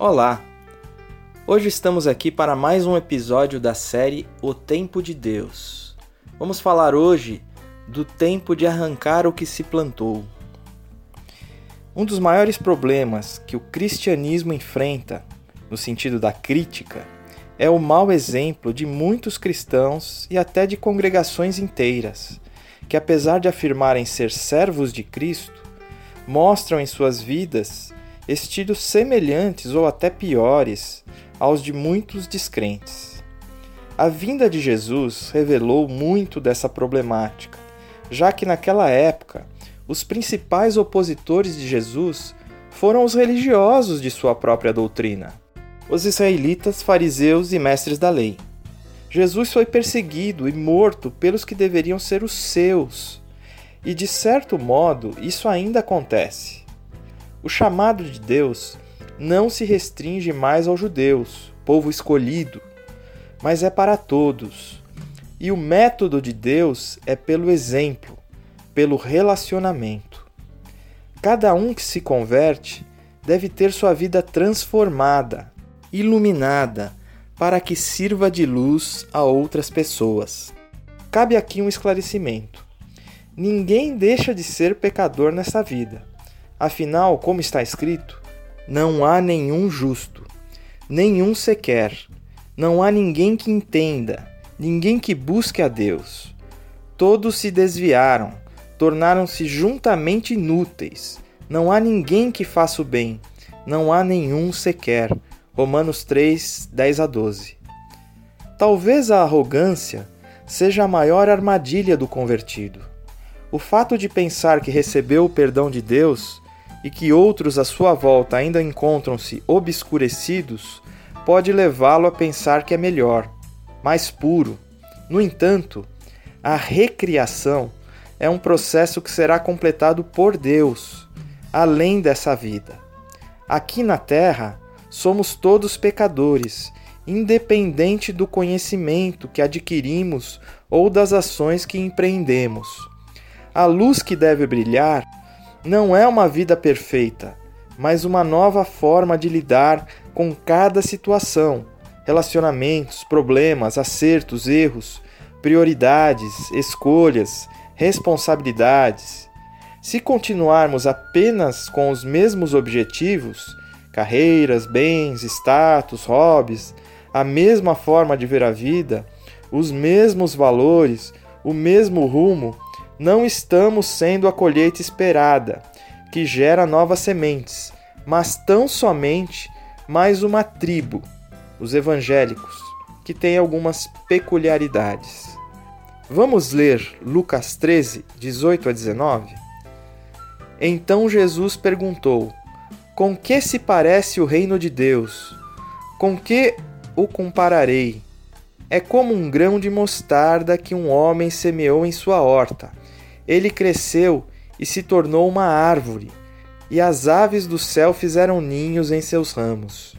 Olá! Hoje estamos aqui para mais um episódio da série O Tempo de Deus. Vamos falar hoje do tempo de arrancar o que se plantou. Um dos maiores problemas que o cristianismo enfrenta, no sentido da crítica, é o mau exemplo de muitos cristãos e até de congregações inteiras, que apesar de afirmarem ser servos de Cristo, mostram em suas vidas estilos semelhantes ou até piores aos de muitos descrentes. A vinda de Jesus revelou muito dessa problemática, já que naquela época os principais opositores de Jesus foram os religiosos de sua própria doutrina, os israelitas, fariseus e mestres da lei. Jesus foi perseguido e morto pelos que deveriam ser os seus, e de certo modo isso ainda acontece. O chamado de Deus não se restringe mais aos judeus, povo escolhido, mas é para todos. E o método de Deus é pelo exemplo, pelo relacionamento. Cada um que se converte deve ter sua vida transformada, iluminada, para que sirva de luz a outras pessoas. Cabe aqui um esclarecimento. Ninguém deixa de ser pecador nessa vida. Afinal, como está escrito, não há nenhum justo, nenhum sequer. Não há ninguém que entenda, ninguém que busque a Deus. Todos se desviaram, tornaram-se juntamente inúteis. Não há ninguém que faça o bem, não há nenhum sequer. Romanos 3, 10 a 12. Talvez a arrogância seja a maior armadilha do convertido. O fato de pensar que recebeu o perdão de Deus e que outros à sua volta ainda encontram-se obscurecidos, pode levá-lo a pensar que é melhor, mais puro. No entanto, a recriação é um processo que será completado por Deus, além dessa vida. Aqui na Terra, somos todos pecadores, independente do conhecimento que adquirimos ou das ações que empreendemos. A luz que deve brilhar não é uma vida perfeita, mas uma nova forma de lidar com cada situação, relacionamentos, problemas, acertos, erros, prioridades, escolhas, responsabilidades. Se continuarmos apenas com os mesmos objetivos, carreiras, bens, status, hobbies, a mesma forma de ver a vida, os mesmos valores, o mesmo rumo, não estamos sendo a colheita esperada, que gera novas sementes, mas tão somente mais uma tribo, os evangélicos, que tem algumas peculiaridades. Vamos ler Lucas 13, 18 a 19? Então Jesus perguntou: Com que se parece o reino de Deus? Com que o compararei? É como um grão de mostarda que um homem semeou em sua horta ele cresceu e se tornou uma árvore, e as aves do céu fizeram ninhos em seus ramos.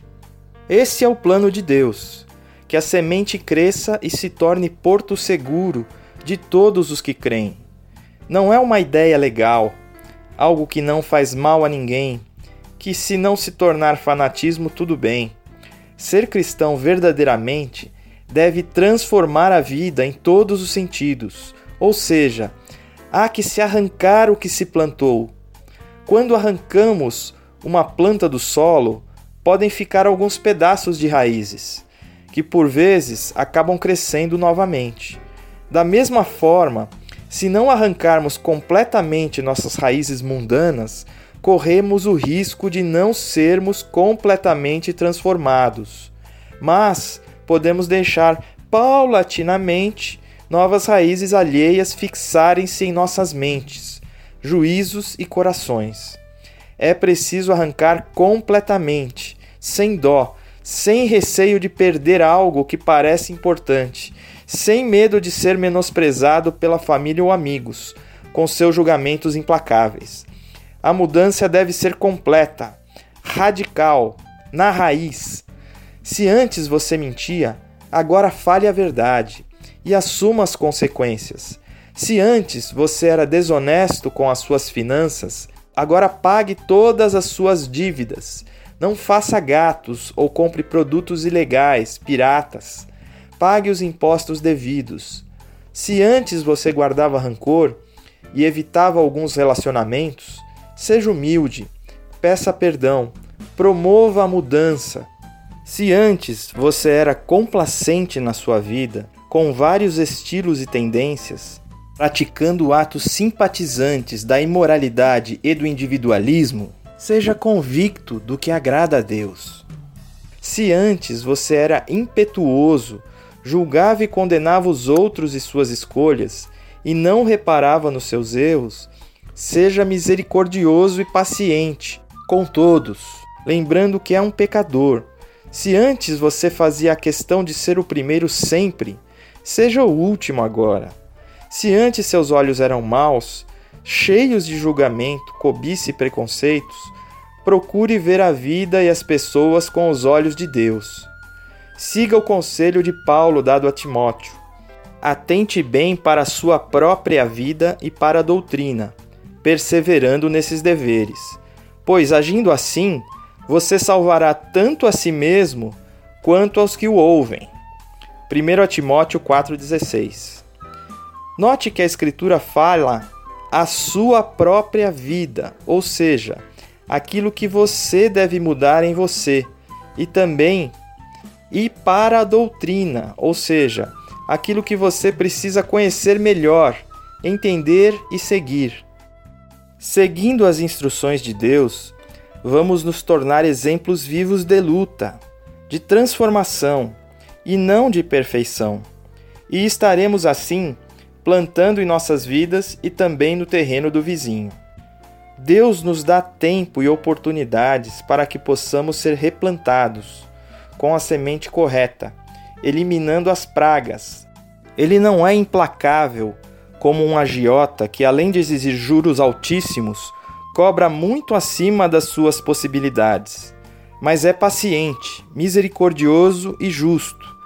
Esse é o plano de Deus: que a semente cresça e se torne porto seguro de todos os que creem. Não é uma ideia legal, algo que não faz mal a ninguém, que se não se tornar fanatismo, tudo bem. Ser cristão verdadeiramente deve transformar a vida em todos os sentidos, ou seja, há que se arrancar o que se plantou. Quando arrancamos uma planta do solo, podem ficar alguns pedaços de raízes, que por vezes acabam crescendo novamente. Da mesma forma, se não arrancarmos completamente nossas raízes mundanas, corremos o risco de não sermos completamente transformados. Mas podemos deixar paulatinamente novas raízes alheias fixarem-se em nossas mentes, juízos e corações. É preciso arrancar completamente, sem dó, sem receio de perder algo que parece importante, sem medo de ser menosprezado pela família ou amigos, com seus julgamentos implacáveis. A mudança deve ser completa, radical, na raiz. Se antes você mentia, agora fale a verdade e assuma as consequências. Se antes você era desonesto com as suas finanças, agora pague todas as suas dívidas, Não faça gatos ou compre produtos ilegais, piratas. Pague os impostos devidos. Se antes você guardava rancor e evitava alguns relacionamentos, seja humilde, peça perdão, promova a mudança. Se antes você era complacente na sua vida, com vários estilos e tendências, praticando atos simpatizantes da imoralidade e do individualismo, seja convicto do que agrada a Deus. Se antes você era impetuoso, julgava e condenava os outros e suas escolhas, e não reparava nos seus erros, seja misericordioso e paciente com todos, lembrando que é um pecador. Se antes você fazia a questão de ser o primeiro sempre, seja o último agora. Se antes seus olhos eram maus, cheios de julgamento, cobiça e preconceitos, procure ver a vida e as pessoas com os olhos de Deus. Siga o conselho de Paulo dado a Timóteo. Atente bem para a sua própria vida e para a doutrina, perseverando nesses deveres, pois agindo assim, você salvará tanto a si mesmo quanto aos que o ouvem. 1 Timóteo 4,16 Note que a Escritura fala a sua própria vida, ou seja, aquilo que você deve mudar em você, e também e para a doutrina, ou seja, aquilo que você precisa conhecer melhor, entender e seguir. Seguindo as instruções de Deus, vamos nos tornar exemplos vivos de luta, de transformação e não de perfeição. E estaremos assim plantando em nossas vidas e também no terreno do vizinho. Deus nos dá tempo e oportunidades para que possamos ser replantados com a semente correta, eliminando as pragas. Ele não é implacável como um agiota que, além de exigir juros altíssimos, cobra muito acima das suas possibilidades, mas é paciente, misericordioso e justo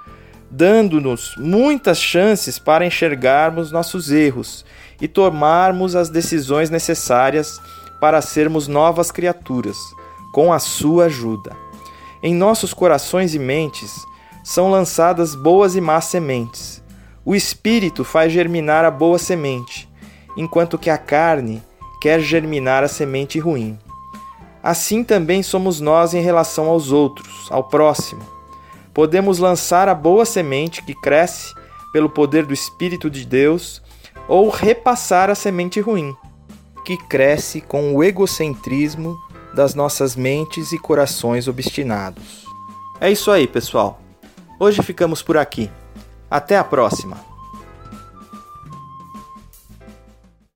dando-nos muitas chances para enxergarmos nossos erros e tomarmos as decisões necessárias para sermos novas criaturas, com a sua ajuda. Em nossos corações e mentes são lançadas boas e más sementes. O espírito faz germinar a boa semente, enquanto que a carne quer germinar a semente ruim. Assim também somos nós em relação aos outros, ao próximo podemos lançar a boa semente que cresce pelo poder do Espírito de Deus ou repassar a semente ruim, que cresce com o egocentrismo das nossas mentes e corações obstinados. É isso aí, pessoal. Hoje ficamos por aqui. Até a próxima!